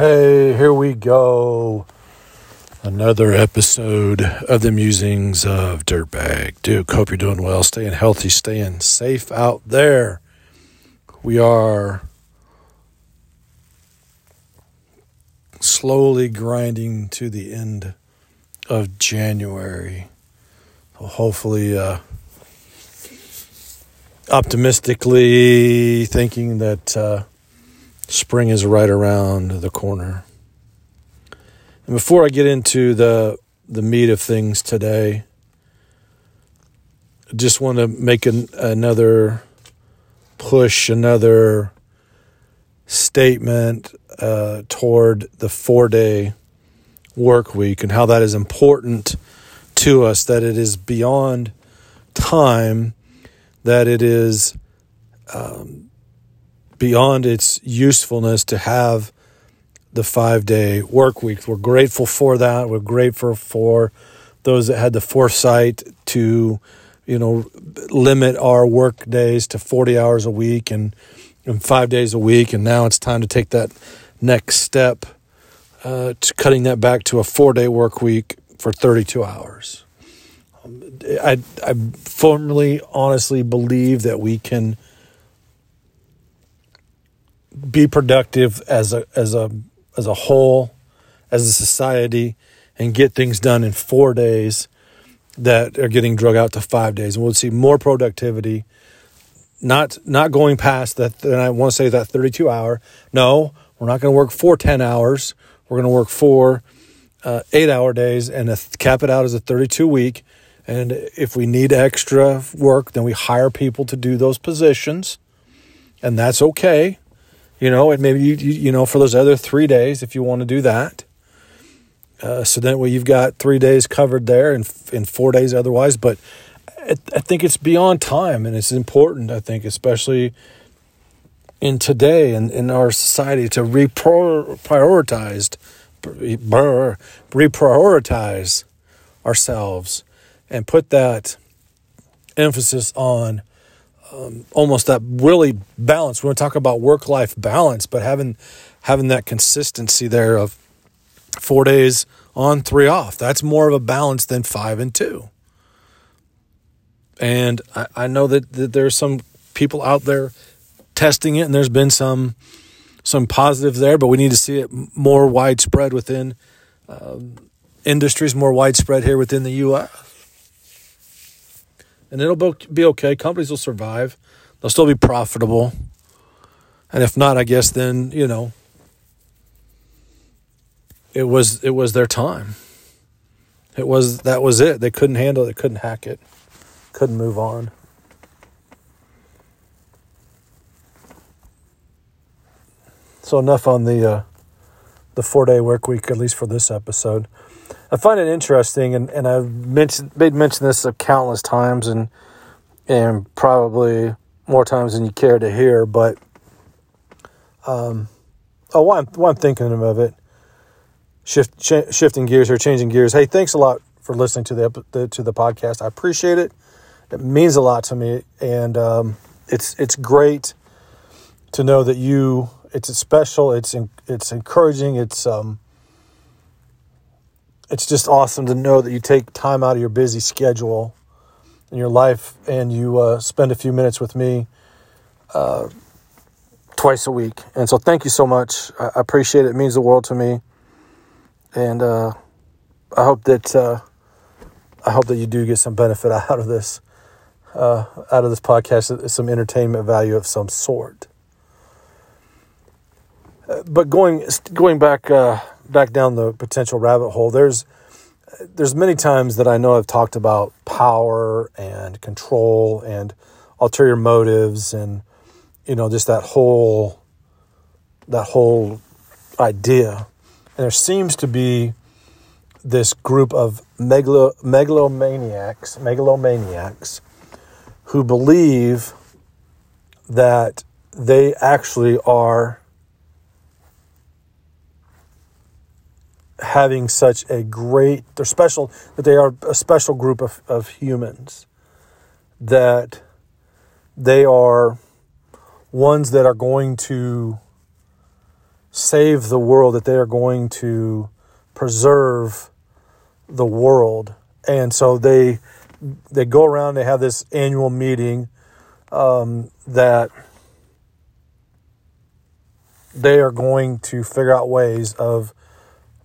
Hey, here we go. Another episode of the musings of Dirtbag Duke. Hope you're doing well, staying healthy, staying safe out there. We are slowly grinding to the end of January. hopefully, uh, optimistically thinking that uh, spring is right around the corner. And before I get into the the meat of things today, I just want to make an, another push, another statement uh, toward the four day work week and how that is important to us, that it is beyond time that it is um, beyond its usefulness to have the five day work week. We're grateful for that. We're grateful for those that had the foresight to, you know, limit our work days to 40 hours a week and, and five days a week. And now it's time to take that next step uh, to cutting that back to a four day work week for 32 hours. I, I firmly, honestly believe that we can be productive as a as a as a whole, as a society, and get things done in four days that are getting drug out to five days, and we'll see more productivity. Not not going past that. And I want to say that thirty two hour. No, we're not going to work for ten hours. We're going to work for uh, eight hour days and cap it out as a thirty two week and if we need extra work, then we hire people to do those positions, and that's okay. You know, and maybe you you, you know for those other three days if you want to do that. Uh, so then, well, you've got three days covered there, and in four days otherwise. But I, I think it's beyond time, and it's important. I think, especially in today and in our society, to reprioritized, reprioritize ourselves and put that emphasis on um, almost that really balance. We want to talk about work life balance, but having having that consistency there of four days on, three off. That's more of a balance than five and two. And I, I know that, that there's some people out there testing it, and there's been some some positives there, but we need to see it more widespread within um, industries, more widespread here within the U.S and it'll be okay. Companies will survive. They'll still be profitable. And if not, I guess then, you know, it was it was their time. It was that was it. They couldn't handle it, couldn't hack it. Couldn't move on. So enough on the uh, the four day work week, at least for this episode. I find it interesting, and, and I've mentioned made mention this countless times, and and probably more times than you care to hear. But um, oh, why I'm, why I'm thinking of it, shift sh- shifting gears here, changing gears. Hey, thanks a lot for listening to the, the to the podcast. I appreciate it. It means a lot to me, and um, it's it's great to know that you. It's special. It's it's encouraging. It's um, it's just awesome to know that you take time out of your busy schedule in your life and you uh, spend a few minutes with me uh, twice a week. And so, thank you so much. I, appreciate it. It means the world to me. And uh, I hope that uh, I hope that you do get some benefit out of this uh, out of this podcast, some entertainment value of some sort. Uh, but going going back back down the potential rabbit hole, there's there's many times that I know I've talked about power and control and ulterior motives and you know just that whole that whole idea. And there seems to be this group of megalo, megalomaniacs, megalomaniacs who believe that they actually are having such a great, they're special, that they are a special group of, of humans, that they are ones that are going to save the world, that they are going to preserve the world. And so they they go around, they have this annual meeting um, that they are going to figure out ways of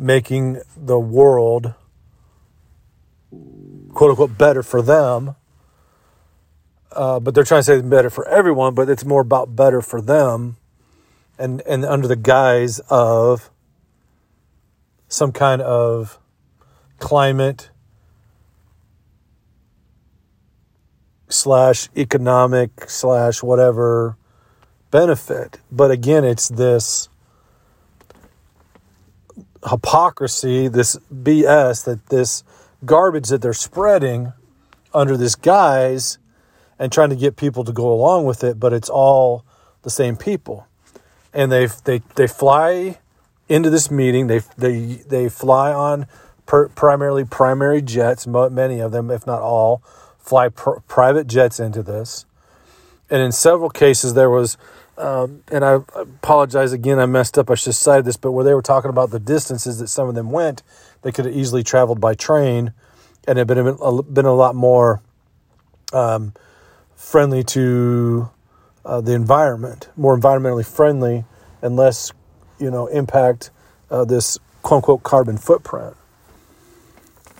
making the world quote unquote better for them. Uh, but they're trying to say better for everyone, but it's more about better for them and, and under the guise of some kind of climate slash economic slash whatever benefit. But again, it's this hypocrisy, this BS that this garbage that they're spreading under this guise and trying to get people to go along with it, but it's all the same people. And they they they fly into this meeting. They they they fly on per, primarily primary jets. Many of them, if not all, fly pr- private jets into this. And in several cases, there was um, and I apologize again, I messed up. I should have cited this, but where they were talking about the distances that some of them went, they could have easily traveled by train and have been been a lot more um, friendly to uh, the environment, more environmentally friendly, and less, you know, impact uh, this quote unquote carbon footprint.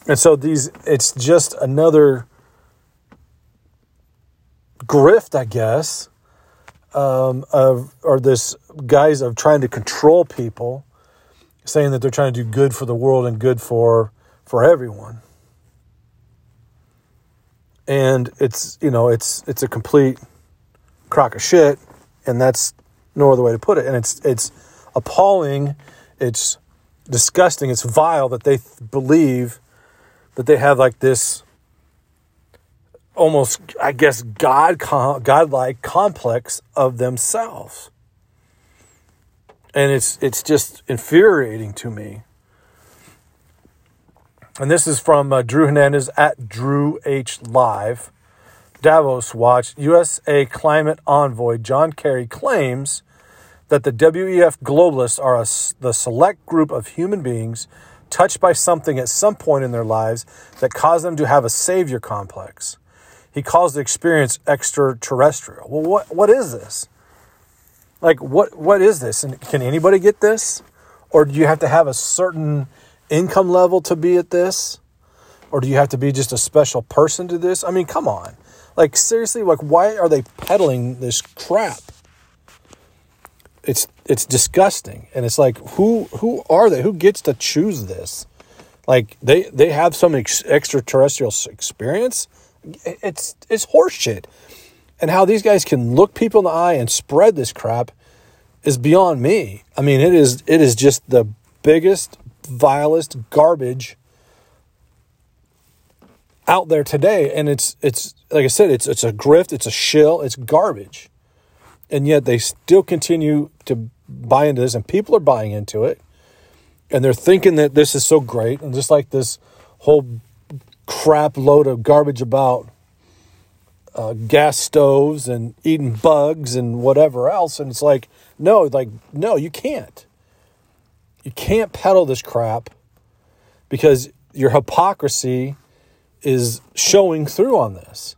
And so these, it's just another grift, I guess, um, of or this guise of trying to control people, saying that they're trying to do good for the world and good for for everyone. And it's you know it's it's a complete crock of shit, and that's no other way to put it. And it's it's appalling, it's disgusting, it's vile that they believe that they have like this almost, I guess, God, godlike complex of themselves. And it's, it's just infuriating to me. And this is from uh, Drew Hernandez at Drew H Live. Davos Watch, USA climate envoy John Kerry claims that the WEF globalists are a, the select group of human beings touched by something at some point in their lives that caused them to have a savior complex. He calls the experience extraterrestrial. Well, what, what is this? Like, what, what is this? And can anybody get this? Or do you have to have a certain income level to be at this? Or do you have to be just a special person to this? I mean, come on. Like, seriously, like, why are they peddling this crap? It's it's disgusting, and it's like, who who are they? Who gets to choose this? Like, they they have some ex- extraterrestrial experience it's it's horseshit. And how these guys can look people in the eye and spread this crap is beyond me. I mean, it is it is just the biggest, vilest garbage out there today. And it's it's like I said, it's it's a grift, it's a shill, it's garbage. And yet they still continue to buy into this, and people are buying into it. And they're thinking that this is so great. And just like this whole crap load of garbage about uh, gas stoves and eating bugs and whatever else. And it's like, no, like, no, you can't. You can't peddle this crap because your hypocrisy is showing through on this.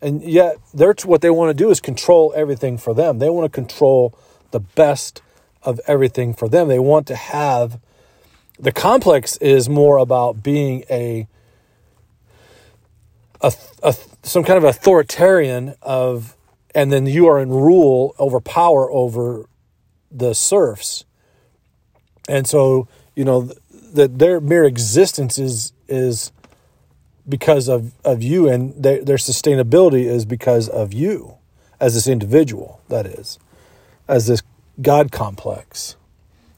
And yet, they're, what they want to do is control everything for them. They want to control the best of everything for them. They want to have the complex is more about being a a, a, some kind of authoritarian of, and then you are in rule over power over the serfs. And so, you know, that their mere existence is, is because of, of you and their, their sustainability is because of you as this individual, that is, as this God complex.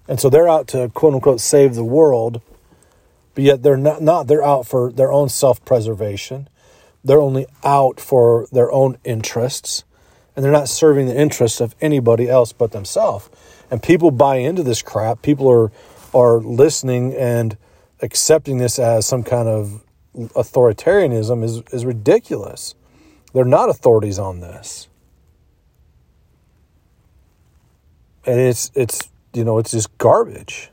And so they're out to quote unquote save the world, but yet they're not, not they're out for their own self preservation they're only out for their own interests and they're not serving the interests of anybody else but themselves. And people buy into this crap. People are are listening and accepting this as some kind of authoritarianism is, is ridiculous. They're not authorities on this. And it's it's you know, it's just garbage.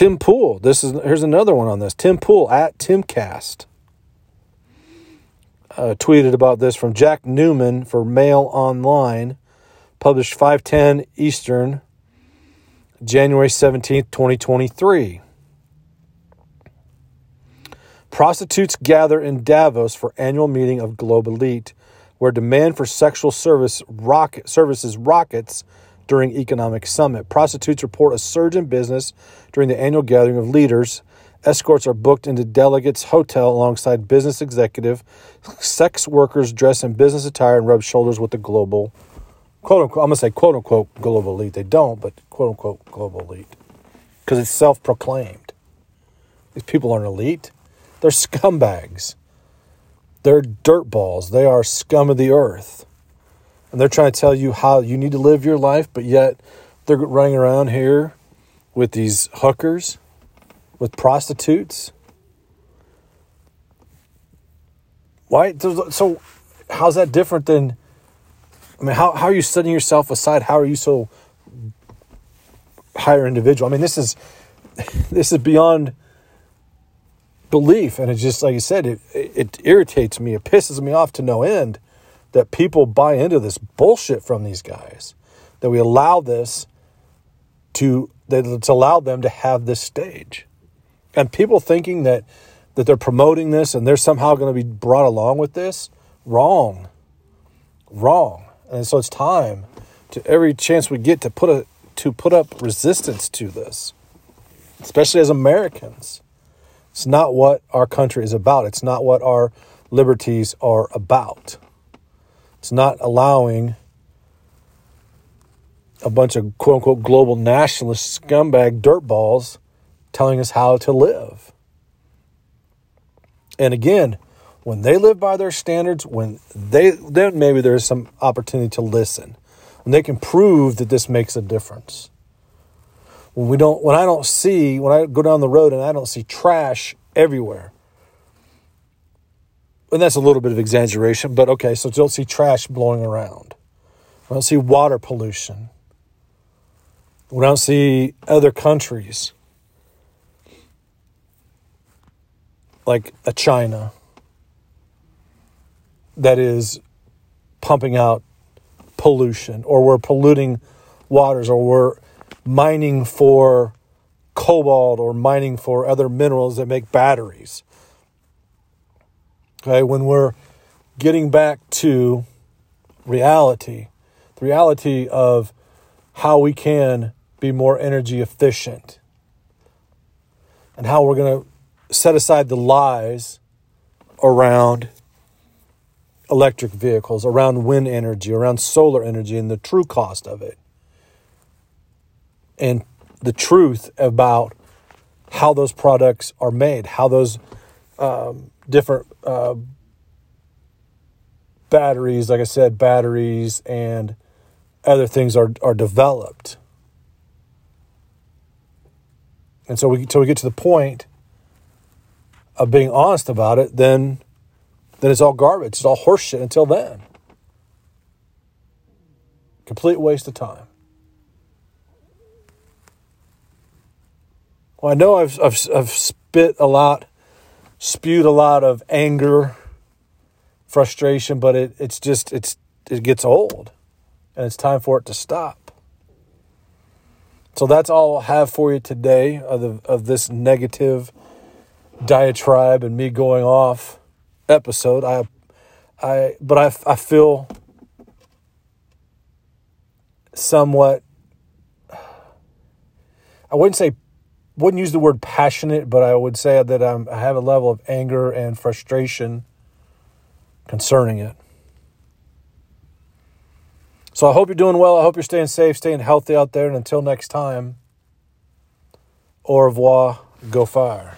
Tim Pool. This is here's another one on this. Tim Pool at Timcast uh, tweeted about this from Jack Newman for Mail Online, published 510 Eastern, January 17th, 2023. Prostitutes gather in Davos for annual meeting of Globe Elite, where demand for sexual service rocket, services rockets during economic summit. Prostitutes report a surge in business during the annual gathering of leaders. Escorts are booked into delegates' hotel alongside business executive. Sex workers dress in business attire and rub shoulders with the global, quote unquote, I'm to say quote unquote global elite. They don't, but quote unquote global elite. Because it's self proclaimed. These people aren't elite, they're scumbags. They're dirtballs. They are scum of the earth and they're trying to tell you how you need to live your life, but yet they're running around here with these hookers, with prostitutes. Why? So, how's that different than? I mean, how, how are you setting yourself aside? How are you so higher individual? I mean, this is this is beyond belief, and it's just like you said, it it irritates me. It pisses me off to no end that people buy into this bullshit from these guys, that we allow this to, that it's allowed them to have this stage. And people thinking that, that they're promoting this and they're somehow going to be brought along with this, wrong. Wrong. And so it's time to every chance we get to put a to put up resistance to this, especially as Americans. It's not what our country is about. It's not what our liberties are about. It's not allowing a bunch of quote unquote global nationalist scumbag dirtballs telling us how to live. And again, when they live by their standards, when they then maybe there's some opportunity to listen. When they can prove that this makes a difference. When we don't when I don't see when I go down the road and I don't see trash everywhere and that's a little bit of exaggeration, but okay, so don't see trash blowing around. We don't see water pollution. We don't see other countries like a China that is pumping out pollution, or we're polluting waters, or we're mining for cobalt or mining for other minerals that make batteries. Okay, when we're getting back to reality, the reality of how we can be more energy efficient and how we're going to set aside the lies around electric vehicles, around wind energy, around solar energy, and the true cost of it. And the truth about how those products are made, how those um, different uh, batteries, like I said, batteries and other things are, are developed. And so we until we get to the point of being honest about it, then then it's all garbage. It's all horseshit until then. Complete waste of time. Well, I know I've, I've, I've spit a lot spewed a lot of anger, frustration, but it, it's just it's it gets old and it's time for it to stop. So that's all I'll have for you today of the, of this negative diatribe and me going off episode. I I but I I feel somewhat I wouldn't say wouldn't use the word passionate, but I would say that I'm, I have a level of anger and frustration concerning it. So I hope you're doing well. I hope you're staying safe, staying healthy out there. And until next time, au revoir, go fire.